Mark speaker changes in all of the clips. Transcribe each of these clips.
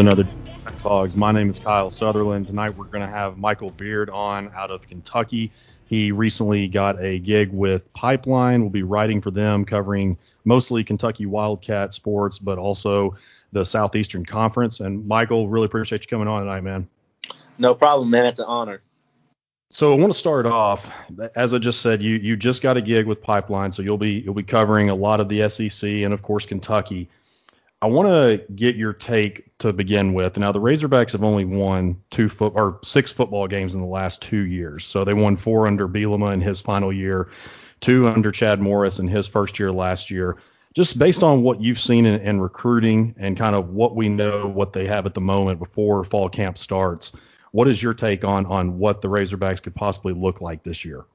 Speaker 1: another Hogs. My name is Kyle Sutherland. Tonight we're going to have Michael Beard on out of Kentucky. He recently got a gig with Pypeline. We'll be writing for them, covering mostly Kentucky Wildcat sports, but also the Southeastern Conference. And Michael, really appreciate you coming on tonight, man.
Speaker 2: No problem, man. It's an honor.
Speaker 1: So I want to start off, as I just said, you you just got a gig with Pypeline, so you'll be you'll be covering a lot of the SEC and of course Kentucky. I want to get your take to begin with. Now, the Razorbacks have only won two foot or six football games in the last two years. So they won four under Bielema in his final year, two under Chad Morris in his first year last year. Just based on what you've seen in, in recruiting and kind of what we know, what they have at the moment before fall camp starts, what is your take on on what the Razorbacks could possibly look like this year?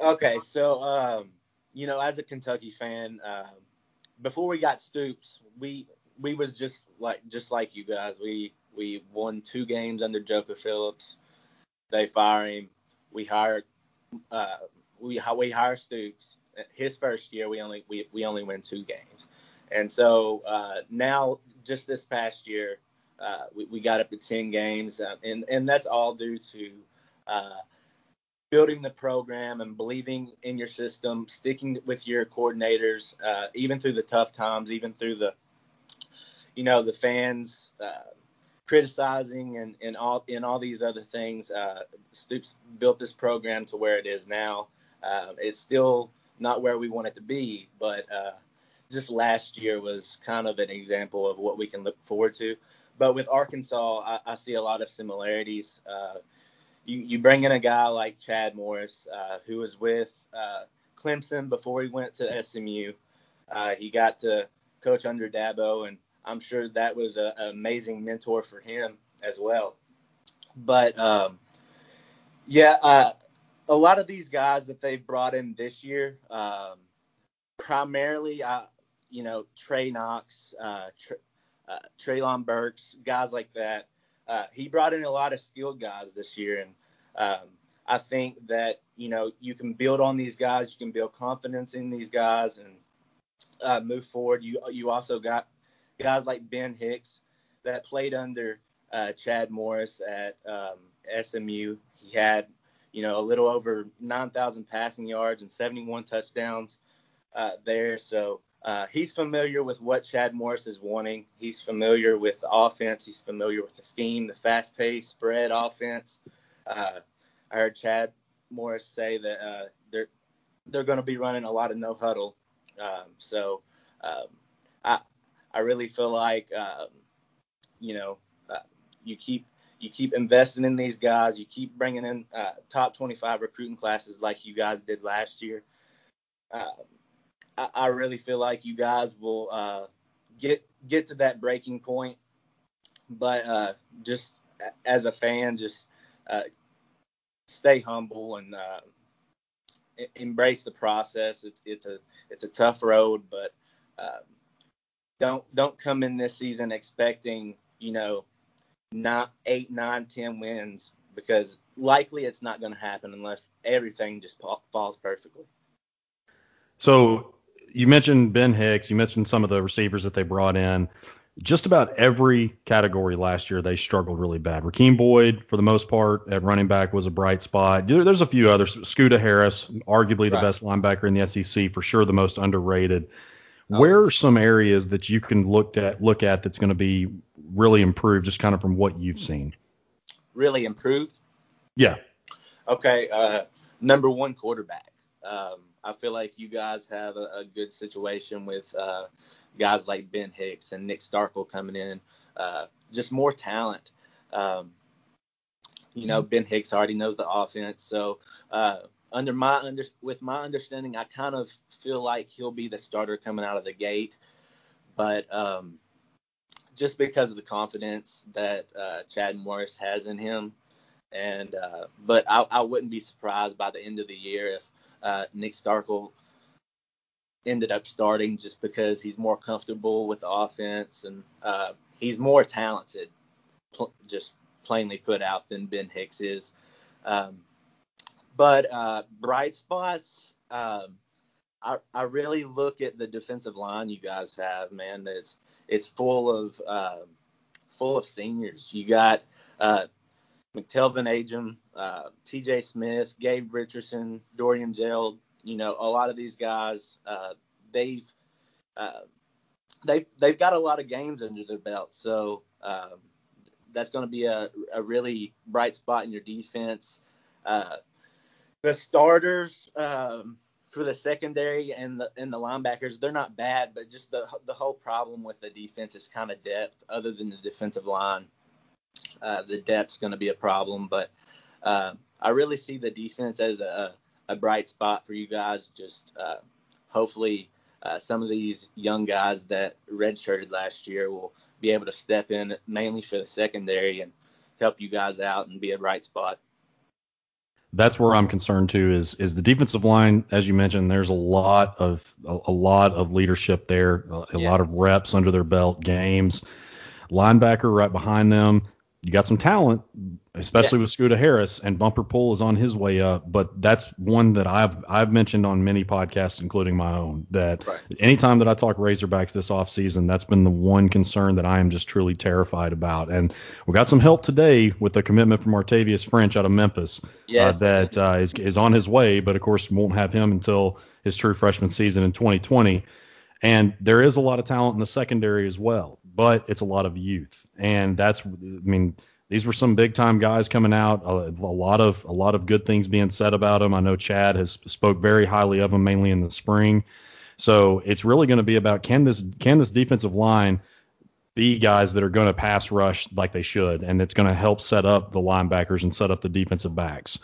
Speaker 2: Okay, so um, you know, as a Kentucky fan. Um, before we got Stoops, we we was just like just like you guys. We we won two games under Joker Phillips. They fire him. We hired uh, we we hire Stoops. His first year, we only we, we only win two games, and so uh, now just this past year, uh, we, we got up to ten games, uh, and and that's all due to uh, building the program and believing in your system, sticking with your coordinators, uh, even through the tough times, even through the, you know, the fans uh, criticizing and, and all and all these other things. Uh, Stoops built this program to where it is now. Uh, it's still not where we want it to be, but uh, just last year was kind of an example of what we can look forward to. But with Arkansas, I, I see a lot of similarities. You, you bring in a guy like Chad Morris, uh, who was with uh, Clemson before he went to SMU. Uh, he got to coach under Dabo, and I'm sure that was an amazing mentor for him as well. But um, yeah, uh, a lot of these guys that they've brought in this year, um, primarily, uh, you know, Trey Knox, uh, uh, Treylon Burks, guys like that uh, he brought in a lot of skilled guys this year, and um, I think that you know you can build on these guys, you can build confidence in these guys, and uh, move forward. You you also got guys like Ben Hicks that played under uh, Chad Morris at um, SMU. He had you know a little over 9,000 passing yards and 71 touchdowns uh, there. So uh, he's familiar with what Chad Morris is wanting. He's familiar with the offense. He's familiar with the scheme, the fast-paced spread offense. Uh, I heard Chad Morris say that uh, they're they're going to be running a lot of no huddle. Um, so um, I I really feel like um, you know uh, you keep you keep investing in these guys. You keep bringing in uh, top 25 recruiting classes like you guys did last year. I, I really feel like you guys will uh, get get to that breaking point. But uh, just as a fan, just uh, stay humble and uh, embrace the process. It's it's a it's a tough road, but uh, don't don't come in this season expecting you know not eight, nine, ten wins because likely it's not going to happen unless everything just falls perfectly.
Speaker 1: So you mentioned Ben Hicks, you mentioned some of the receivers that they brought in. Just about every category last year they struggled really bad. Rakeem Boyd, for the most part, at running back was a bright spot. There's a few others. Scooter Harris, arguably the right. best linebacker in the SEC, for sure the most underrated. Where are some areas that you can look at look at that's going to be really improved, just kind of from what you've seen?
Speaker 2: Really improved?
Speaker 1: Yeah.
Speaker 2: Okay. Uh, number one quarterback. Um, I feel like you guys have a, a good situation with uh, guys like Ben Hicks and Nick Starkel coming in. Uh, just more talent. Um, you know, Ben Hicks already knows the offense, so uh, under my under with my understanding, I kind of feel like he'll be the starter coming out of the gate. But um, just because of the confidence that uh, Chad Morris has in him, and uh, but I, I wouldn't be surprised by the end of the year if uh, Nick Starkel ended up starting just because he's more comfortable with the offense and uh, he's more talented, pl- just plainly put out, than Ben Hicks is. Um, but uh, bright spots, um, I, I really look at the defensive line you guys have, man. It's it's full of uh, full of seniors. You got uh, McTelvin Agim, uh, T.J. Smith, Gabe Richardson, Dorian Gerald. You know, a lot of these guys, uh, they've uh, they've they've got a lot of games under their belt. So um, that's going to be a, a really bright spot in your defense. Uh, the starters um, for the secondary and the and the linebackers, they're not bad, but just the the whole problem with the defense is kind of depth. Other than the defensive line, uh, the depth's going to be a problem. But uh, I really see the defense as a, a bright spot for you guys. Just uh, hopefully uh, some of these young guys that redshirted last year will be able to step in mainly for the secondary and help you guys out and be a bright spot.
Speaker 1: That's where I'm concerned too. Is is the defensive line? As you mentioned, there's a lot of a, a lot of leadership there, a, a yeah. lot of reps under their belt, games. Linebacker right behind them you got some talent, especially yeah. with Scooter Harris, and Bumper Pool is on his way up. But that's one that I've I've mentioned on many podcasts, including my own. That right. anytime that I talk Razorbacks this offseason, that's been the one concern that I am just truly terrified about. And we got some help today with the commitment from Artavius French out of Memphis. Uh, yes, uh, that uh, is is on his way, but of course won't have him until his true freshman season in 2020. And there is a lot of talent in the secondary as well, but it's a lot of youth. And that's, I mean, these were some big time guys coming out. A, a, lot of a lot of good things being said about them. I know Chad has spoke very highly of them, mainly in the spring. So it's really going to be about can this can this defensive line be guys that are going to pass rush like they should, and it's going to help set up the linebackers and set up the defensive backs.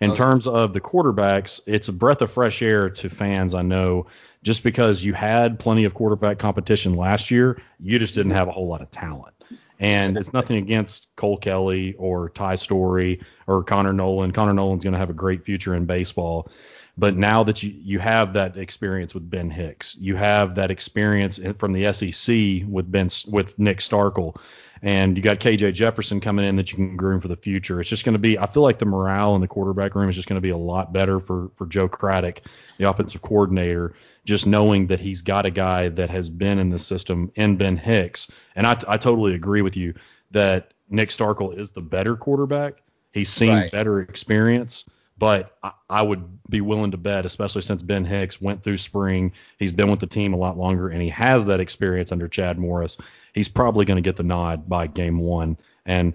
Speaker 1: In okay. terms of the quarterbacks, it's a breath of fresh air to fans. I know just because you had plenty of quarterback competition last year, you just didn't have a whole lot of talent. And it's nothing against Cole Kelley or Ty Storey or Connor Noland. Connor Noland's going to have a great future in baseball. But now that you, you have that experience with Ben Hicks, you have that experience from the SEC with Ben with Nick Starkel, and you got KJ Jefferson coming in that you can groom for the future. It's just going to be. I feel like the morale in the quarterback room is just going to be a lot better for for Joe Craddock, the offensive coordinator, just knowing that he's got a guy that has been in the system in Ben Hicks. And I, I totally agree with you that Nick Starkel is the better quarterback. He's seen right. better experience. But I, I would be willing to bet, especially since Ben Hicks went through spring, he's been with the team a lot longer, and he has that experience under Chad Morris he's probably going to get the nod by game one. And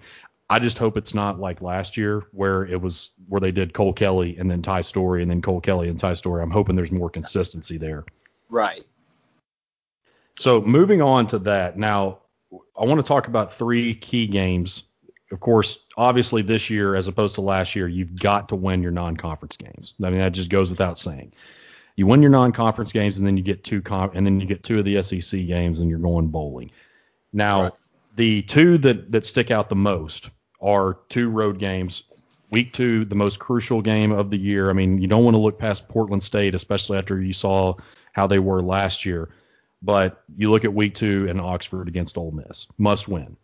Speaker 1: I just hope it's not like last year where it was where they did Cole Kelley and then Ty Storey and then Cole Kelley and Ty Storey. I'm hoping there's more consistency there.
Speaker 2: Right.
Speaker 1: So moving on to that. Now, I want to talk about three key games. Of course, obviously this year as opposed to last year, you've got to win your non-conference games. I mean, that just goes without saying. You win your non-conference games and then you get two com- and then you get two of the SEC games and you're going bowling. Now, right. the two that that stick out the most are two road games. Week two, the most crucial game of the year. I mean, you don't want to look past Portland State, especially after you saw how they were last year. But you look at week two in Oxford against Ole Miss, must win.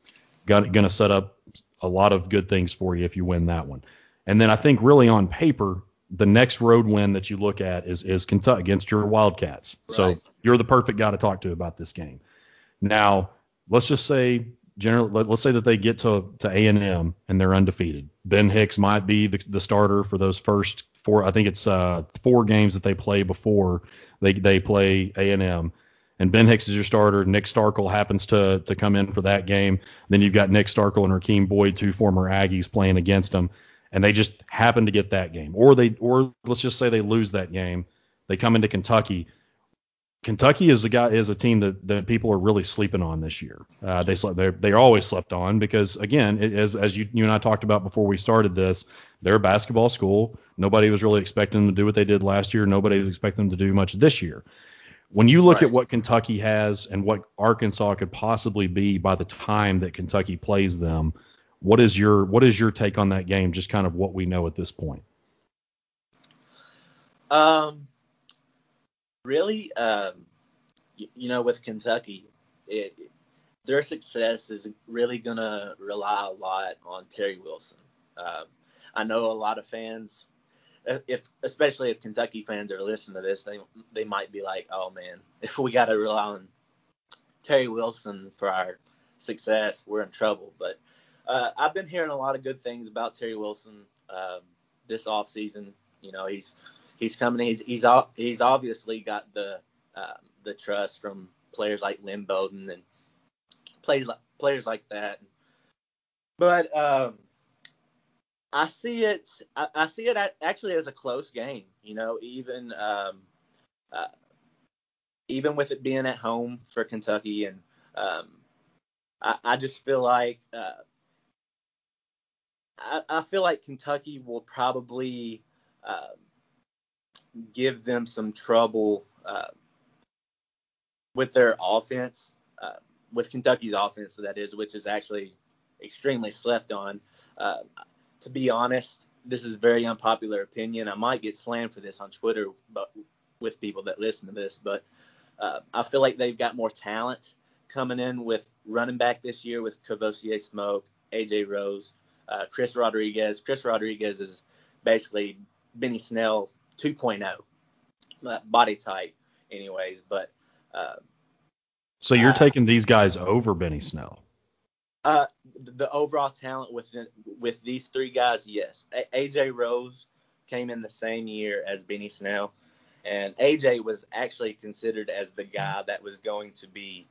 Speaker 1: Got going to set up a lot of good things for you if you win that one. And then I think really on paper, the next road win that you look at is is Kentucky against your Wildcats. Right. So you're the perfect guy to talk to about this game. Now, let's just say generally let, us say that they get to to A and M and they're undefeated. Ben Hicks might be the, the starter for those first four. I think it's uh, four games that they play before they they play A and Ben Hicks is your starter. Nick Starkel happens to to come in for that game. Then you've got Nick Starkel and Rakeem Boyd, two former Aggies, playing against them, and they just happen to get that game. Or they or let's just say they lose that game. They come into Kentucky Kentucky is a guy is a team that, that people are really sleeping on this year. Uh, they they they always slept on because again, it, as as you you and I talked about before we started this, they're a basketball school. Nobody was really expecting them to do what they did last year. Nobody was expecting them to do much this year. When you look right. at what Kentucky has and what Arkansas could possibly be by the time that Kentucky plays them, what is your what is your take on that game? Just kind of what we know at this point.
Speaker 2: Um, really, um, you, you, know, with Kentucky, it, their success is really going to rely a lot on Terry Wilson. Um, I know a lot of fans if especially if Kentucky fans are listening to this, they they might be like, oh man, if we got to rely on Terry Wilson for our success, we're in trouble. But uh, I've been hearing a lot of good things about Terry Wilson um, this off season. You know, he's he's coming. He's he's he's obviously got the uh, the trust from players like Lynn Bowden and players like players like that. But um, I see it. I, I, see it actually as a close game. You know, even um, uh, even with it being at home for Kentucky, and um, I, I, just feel like uh, I, I, feel like Kentucky will probably uh, give them some trouble uh, with their offense, uh, with Kentucky's offense, that is, which is actually extremely slept on. Uh, to be honest, this is a very unpopular opinion. I might get slammed for this on Twitter, but with people that listen to this, but uh, I feel like they've got more talent coming in with running back this year with Kavosiey Smoke, AJ Rose, uh, Chris Rodriguez. Chris Rodriguez is basically Benny Snell 2.0 uh, body type, anyways. But uh,
Speaker 1: so you're uh, taking these guys over Benny Snell?
Speaker 2: Uh, the overall talent with with these three guys, yes. A- AJ Rose came in the same year as Benny Snell, and AJ was actually considered as the guy that was going to be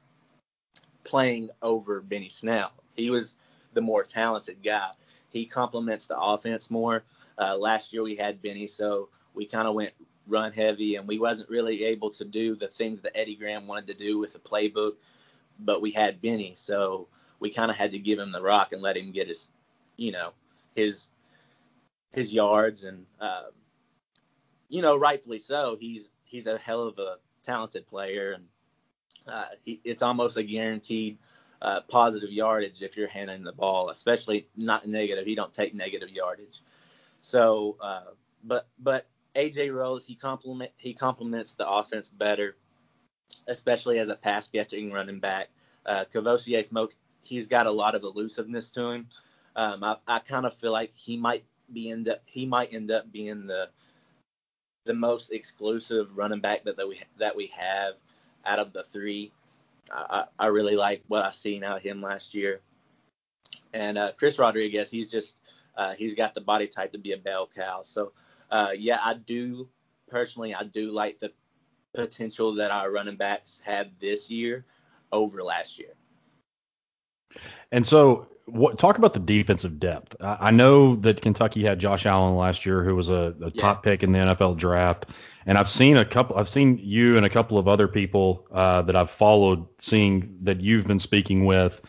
Speaker 2: playing over Benny Snell. He was the more talented guy. He complements the offense more. Uh, last year we had Benny, so we kind of went run heavy, and we wasn't really able to do the things that Eddie Gran wanted to do with the playbook. But we had Benny, so we kind of had to give him the rock and let him get his, you know, his his yards, and um, you know, rightfully so. He's he's a hell of a talented player, and uh, he, it's almost a guaranteed uh, positive yardage if you're handing the ball, especially not negative. He don't take negative yardage. So, uh, but but AJ Rose he complement he complements the offense better, especially as a pass catching running back. Uh, Smoke he's got a lot of elusiveness to him. Um, I, I kind of feel like he might be end up he might end up being the the most exclusive running back that, that we that we have out of the three. I, I really like what I seen out of him last year. And uh, Chris Rodriguez, he's just uh, he's got the body type to be a bell cow. So uh, yeah, I do personally I do like the potential that our running backs have this year over last year.
Speaker 1: And so, what, talk about the defensive depth. I, I, know that Kentucky had Josh Allen last year, who was a, a yeah. top pick in the NFL draft, and I've seen a couple. I've seen you and a couple of other people uh, that I've followed, seeing that you've been speaking with,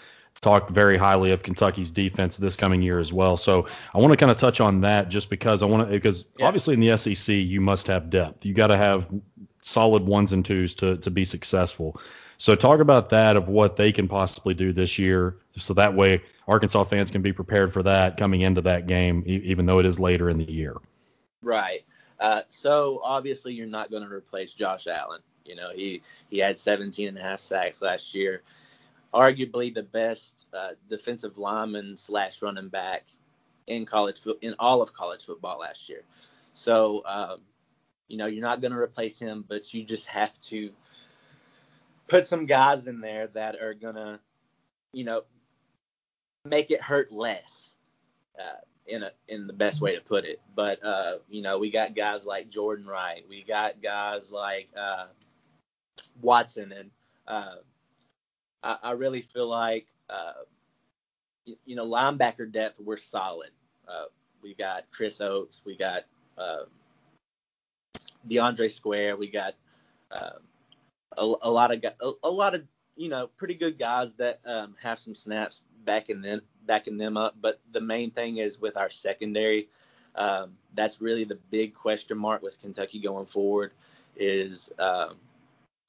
Speaker 1: talk very highly of Kentucky's defense this coming year as well. So I want to kind of touch on that, just because I want to, because yeah. obviously in the SEC you must have depth. You got to have solid ones and twos to to be successful. So talk about that of what they can possibly do this year, so that way Arkansas fans can be prepared for that coming into that game, even though it is later in the year.
Speaker 2: Right. Uh, so obviously you're not going to replace Josh Allen. You know he he had 17 and a half sacks last year, arguably the best uh, defensive lineman slash running back in college in all of college football last year. So um, you know you're not going to replace him, but you just have to put some guys in there that are gonna, you know, make it hurt less. Uh, in a in the best way to put it. But uh, you know, we got guys like Jordan Wright, we got guys like uh, Watson, and uh, I, I, really feel like uh, you, you, know linebacker depth we're solid. Uh, we got Chris Oats, we got uh, DeAndre Square, we got um, a, a lot of a, a, lot of you know pretty good guys that um, have some snaps backing them backing them up. But the main thing is with our secondary. Um, that's really the big question mark with Kentucky going forward. Is um,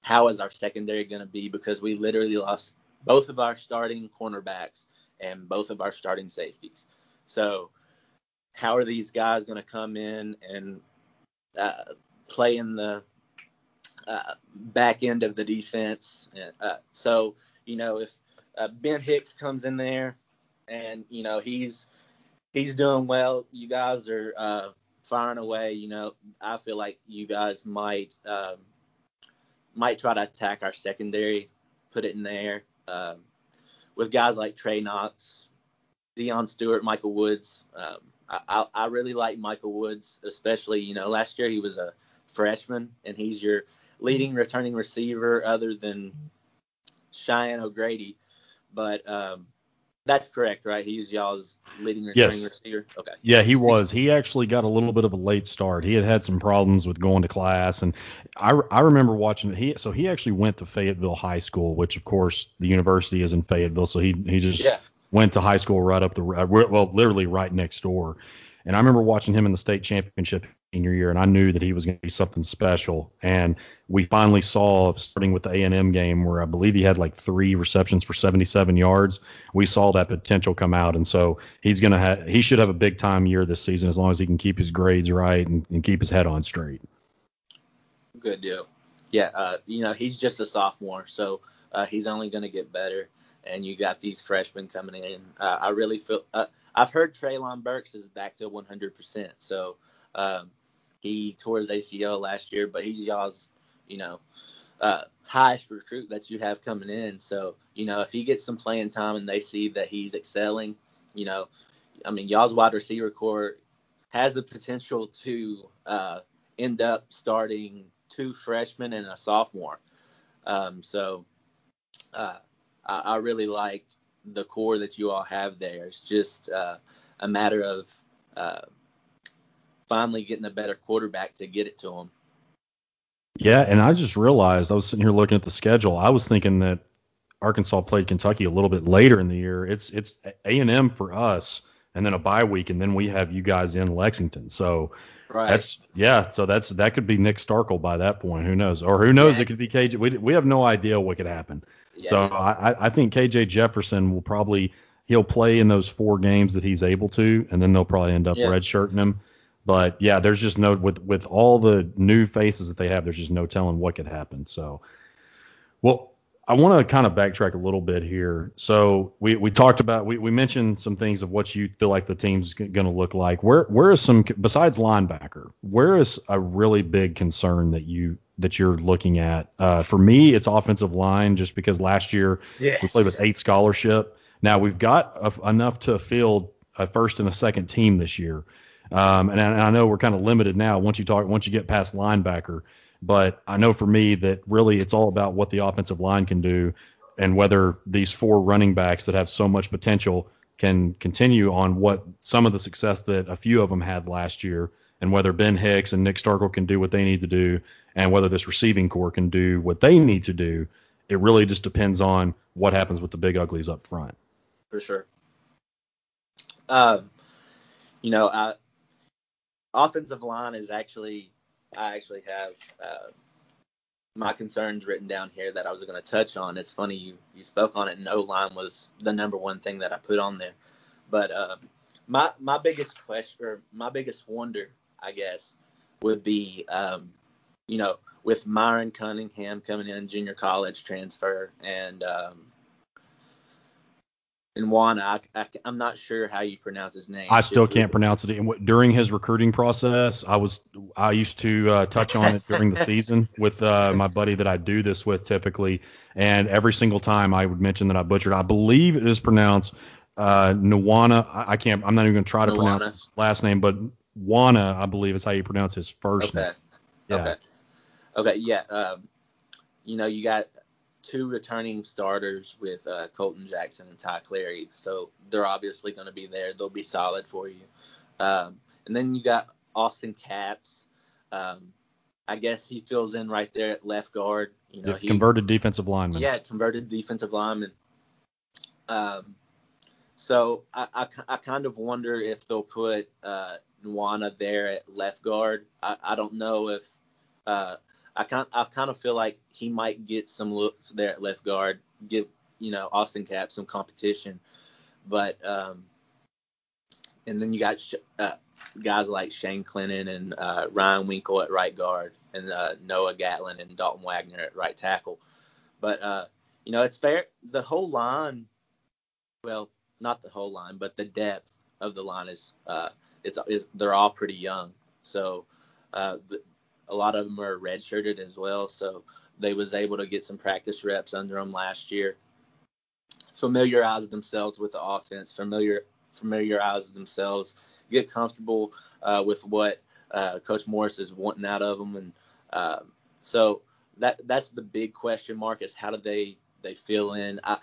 Speaker 2: how is our secondary going to be? Because we literally lost both of our starting cornerbacks and both of our starting safeties. So how are these guys going to come in and uh, play in the uh, back end of the defense. Uh, so, you know, if uh, Ben Hicks comes in there and, you know, he's he's doing well, you guys are uh, firing away. You know, I feel like you guys might um, might try to attack our secondary, put it in there um, with guys like Trey Knox, Dion Stewart, Michael Woods. Um, I, I really like Michael Woods, especially you know last year he was a freshman and he's your leading returning receiver other than Cheyenne O'Grady. But um, that's correct, right? He's y'all's leading returning yes. receiver. Okay.
Speaker 1: Yeah, he was. He actually got a little bit of a late start. He had had some problems with going to class, and I, I remember watching it. He so he actually went to Fayetteville High School, which of course the university is in Fayetteville, so he he just yeah. went to high school right up the well, literally right next door. And I remember watching him in the state championship senior year, and I knew that he was going to be something special. And we finally saw, starting with the A&M game, where I believe he had like three receptions for 77 yards. We saw that potential come out, and so he's going to have, he should have a big time year this season as long as he can keep his grades right and, and keep his head on straight.
Speaker 2: Good deal. Yeah, uh, you know he's just a sophomore, so uh, he's only going to get better. And you got these freshmen coming in. Uh, I really feel. Uh, I've heard Treylon Burks is back to 100%. So um, he tore his ACL last year, but he's y'all's, you know, uh, highest recruit that you have coming in. So, you know, if he gets some playing time and they see that he's excelling, you know, I mean, y'all's wide receiver core has the potential to uh, end up starting two freshmen and a sophomore. Um, so uh, I, I, really like the core that you all have there. It's just uh, a matter of uh, finally getting a better quarterback to get it to him.
Speaker 1: Yeah, and I just realized I was sitting here looking at the schedule. I was thinking that Arkansas played Kentucky a little bit later in the year. It's it's A and M for us, and then a bye week, and then we have you guys in Lexington. So right. that's yeah. So that's that could be Nick Starkel by that point. Who knows? Or who knows? Yeah. It could be KJ. We we have no idea what could happen. Yeah, so I I think KJ Jefferson will probably he'll play in those four games that he's able to, and then they'll probably end up yeah. redshirting him. But yeah, there's just no with with all the new faces that they have, there's just no telling what could happen. So, well, I want to kind of backtrack a little bit here. So we, we talked about we, we mentioned some things of what you feel like the team's going to look like. Where where is some besides linebacker? Where is a really big concern that you that you're looking at? Uh, for me, it's offensive line, just because last year yes. we played with eight scholarship. Now we've got a, enough to field a first and a second team this year. Um, and, I, and I know we're kind of limited now once you talk once you get past linebacker, but I know for me that really it's all about what the offensive line can do and whether these four running backs that have so much potential can continue on what some of the success that a few of them had last year, and whether Ben Hicks and Nick Starkel can do what they need to do, and whether this receiving core can do what they need to do. It really just depends on what happens with the big uglies up front.
Speaker 2: For sure. Um, you know, I offensive line is actually I actually have uh, my concerns written down here that I was going to touch on. It's funny you you spoke on it, and O line was the number one thing that I put on there. But uh, my my biggest question, or my biggest wonder, I guess, would be, um, you know, with Myron Cunningham coming in junior college transfer, and um, Nwana. I, am not sure how you pronounce his name.
Speaker 1: I still can't pronounce it. And during his recruiting process, I was I used to uh, touch on it during the season with uh, my buddy that I do this with typically, and every single time I would mention that I butchered. I believe it is pronounced uh, Nwana. I, I can't. I'm not even going to try to Nwana. pronounce his last name, but Wana, I believe is how you pronounce his first
Speaker 2: okay.
Speaker 1: name.
Speaker 2: Yeah. Okay. Okay. Yeah. Um, you know, you got two returning starters with uh, Colton Jackson and Ty Clary. So they're obviously going to be there. They'll be solid for you. Um, and then you got Austin Capps. Um, I guess he fills in right there at left guard. You know,
Speaker 1: yeah, converted defensive lineman.
Speaker 2: Yeah, converted defensive lineman. Um, so I, I, I, kind of wonder if they'll put uh, Nwana there at left guard. I, I don't know if uh, I kind I kind of feel like he might get some looks there at left guard, give you know Austin Cap some competition, but um, and then you got sh- uh, guys like Shane Clenin and uh, Ryan Winkel at right guard, and uh, Noah Gatlin and Dalton Wagner at right tackle. But uh, you know it's fair. The whole line, well, not the whole line, but the depth of the line is uh, it's is they're all pretty young. So uh, a lot of them are redshirted as well. So they was able to get some practice reps under them last year, familiarize themselves with the offense, familiar familiarize themselves, get comfortable uh, with what uh, Coach Morris is wanting out of them, and um, so that that's the big question mark is how do they they fill in. I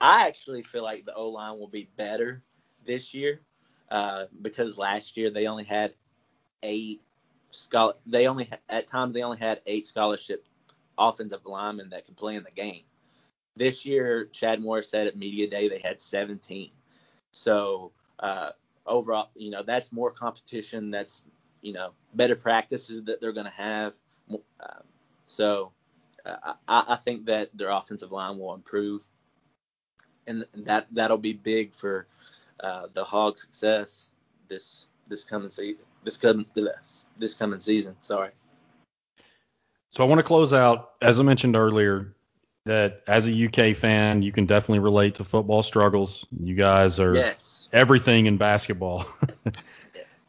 Speaker 2: I actually feel like the O line will be better this year uh, because last year they only had eight scholar. They only at times they only had eight scholarship offensive linemen that can play in the game. This year, Chad Moore said at media day they had 17. So uh, overall, you know, that's more competition. That's you know better practices that they're going to have. Um, so uh, I, I think that their offensive line will improve, and that that'll be big for uh, the Hog success this this coming season. This coming this coming season. Sorry.
Speaker 1: So I want to close out, as I mentioned earlier, that as a UK fan, you can definitely relate to football struggles. You guys are
Speaker 2: yes.
Speaker 1: everything in basketball.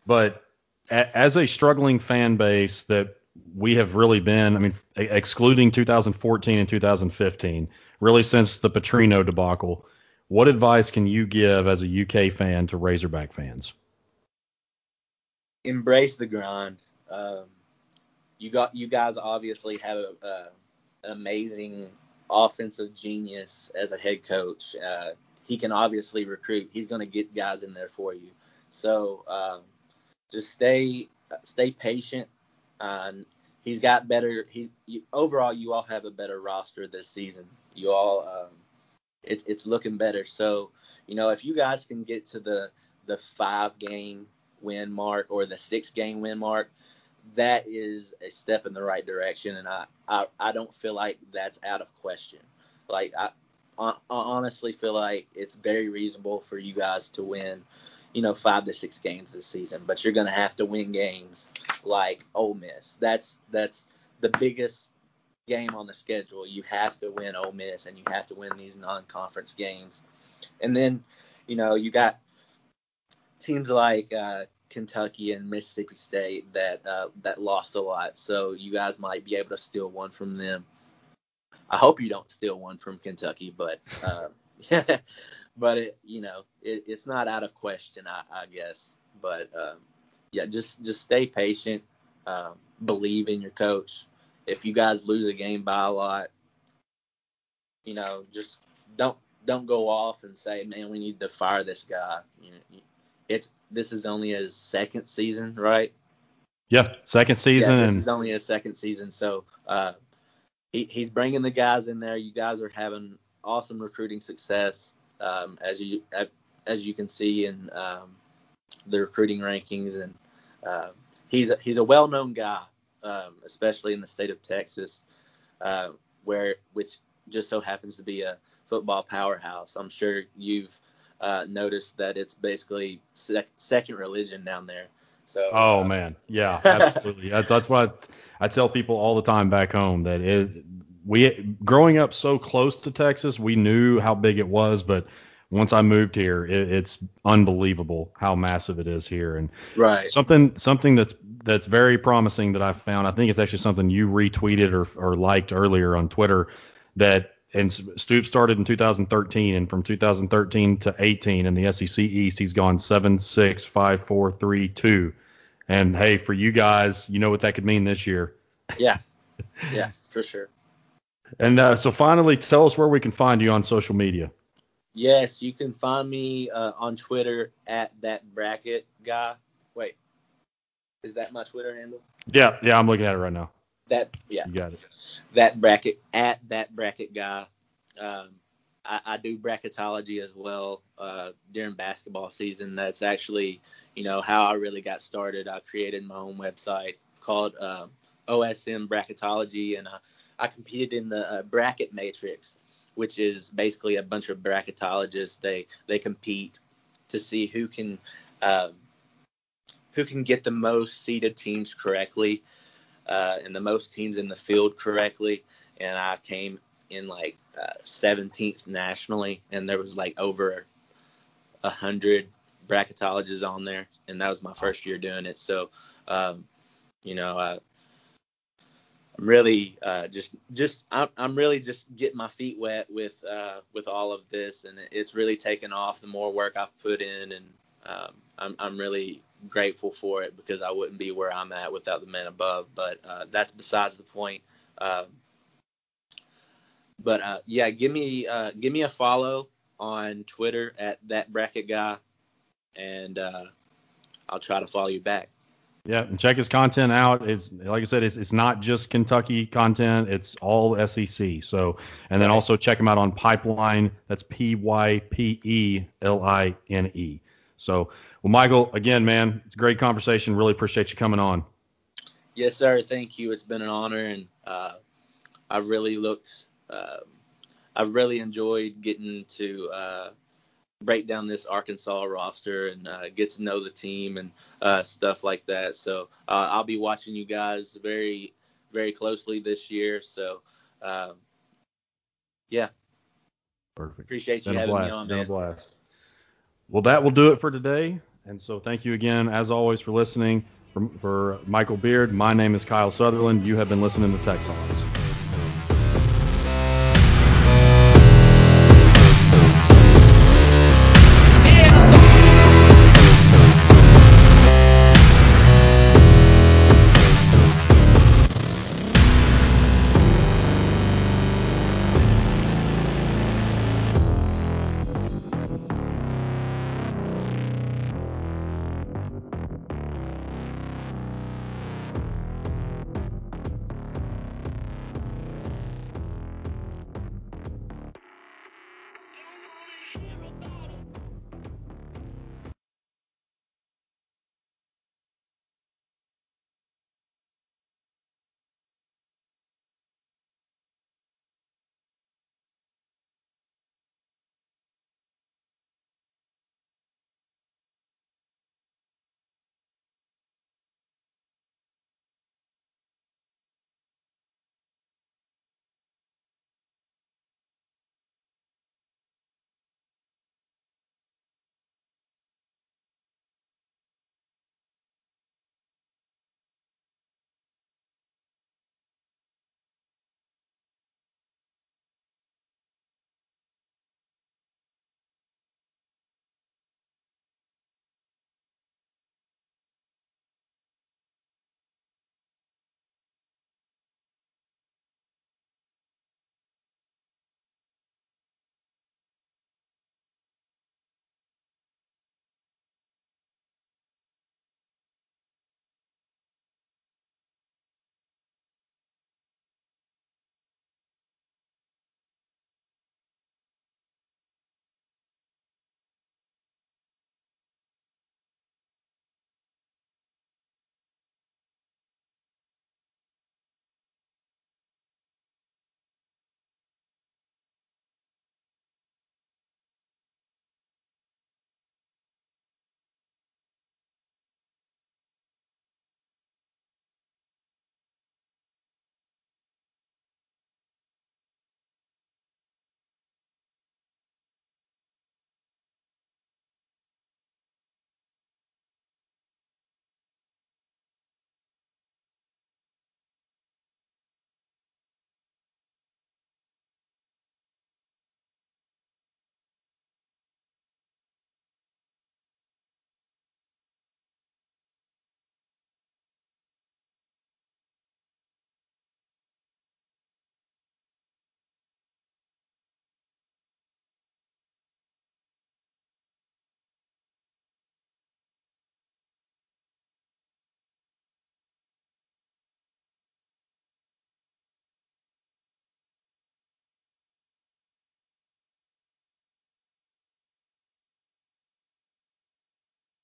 Speaker 1: But a, as a struggling fan base that we have really been, I mean, excluding 2014 and 2015, really since the Petrino debacle, what advice can you give as a UK fan to Razorback fans?
Speaker 2: Embrace the grind. Um, you got you guys obviously have a, a, an amazing offensive genius as a head coach. Uh, he can obviously recruit. He's going to get guys in there for you. So um, just stay stay patient. He's got better. He's you, overall. You all have a better roster this season. You all, um, it's it's looking better. So you know if you guys can get to the the five game win mark or the six game win mark, that is a step in the right direction, and I, I, I don't feel like that's out of question. Like I, I honestly feel like it's very reasonable for you guys to win, you know, five to six games this season. But you're gonna have to win games like Ole Miss. That's that's the biggest game on the schedule. You have to win Ole Miss, and you have to win these non-conference games. And then, you know, you got teams like uh, Kentucky and Mississippi State that uh, that lost a lot. So you guys might be able to steal one from them. I hope you don't steal one from Kentucky, but uh, but it, you know it, it's not out of question, I, I guess. But um, yeah, just just stay patient. Um, believe in your coach. If you guys lose a game by a lot, you know, just don't don't go off and say, man, we need to fire this guy. You it's this is only his second season, right?
Speaker 1: Yeah, second season.
Speaker 2: Yeah, this and... is only his second season, so uh, he, he's bringing the guys in there. You guys are having awesome recruiting success, um, as you as you can see in um, the recruiting rankings, and uh, he's a, he's a well-known guy, um, especially in the state of Texas, uh, where which just so happens to be a football powerhouse. I'm sure you've uh, noticed that it's basically sec- second religion down there. So.
Speaker 1: Oh uh, man, yeah, absolutely. that's that's what I, I, tell people all the time back home that it, we growing up so close to Texas, we knew how big it was, but once I moved here, it, it's unbelievable how massive it is here. And
Speaker 2: right.
Speaker 1: something something that's that's very promising that I found. I think it's actually something you retweeted or, or liked earlier on Twitter that and Stoop started in 2013, and from 2013 to 18 in the SEC East, he's gone seven, six, five, four, three, two. And hey, for you guys, you know what that could mean this year.
Speaker 2: Yeah, yeah, for sure.
Speaker 1: And uh, so finally, tell us where we can find you on social media.
Speaker 2: Yes, you can find me uh, on Twitter at that bracket guy. Wait, is that my Twitter handle?
Speaker 1: Yeah, yeah, I'm looking at it right now.
Speaker 2: That yeah.
Speaker 1: You got it.
Speaker 2: That bracket at that bracket guy. Um, I, I, do bracketology as well uh, during basketball season. That's actually you know how I really got started. I created my own website called uh, OSM Bracketology, and I, I competed in the uh, bracket matrix, which is basically a bunch of bracketologists. They they compete to see who can um, who can get the most seeded teams correctly uh, and the most teams in the field correctly. And I came in like uh, 17th nationally, and there was like over a hundred bracketologists on there, and that was my first year doing it. So um, you know, I, I'm really uh, just just I'm, really just getting my feet wet with uh, with all of this, and it's really taken off. The more work I've put in, and um, I'm I'm really grateful for it because I wouldn't be where I'm at without the men above. But uh, that's besides the point. Um, but uh, yeah, give me uh, give me a follow on Twitter at that bracket guy, and uh, I'll try to follow you back.
Speaker 1: Yeah, and check his content out. It's like I said, it's it's not just Kentucky content; it's all SEC. So, and then also check him out on Pypeline. That's P Y P E L I N E. So, well, Michael, again, man, it's a great conversation. Really appreciate you coming on.
Speaker 2: Yes, sir. Thank you. It's been an honor, and uh, I've really looked. Uh, I've really enjoyed getting to uh, break down this Arkansas roster and uh, get to know the team and uh, stuff like that. So uh, I'll be watching you guys very, very closely this year. So um, yeah.
Speaker 1: Perfect.
Speaker 2: Appreciate you having
Speaker 1: blast.
Speaker 2: me on,
Speaker 1: Been
Speaker 2: man.
Speaker 1: a blast. Well, that will do it for today. And so thank you again, as always, for listening. For, for Michael Beard, my name is Kyle Sutherland. You have been listening to Texans.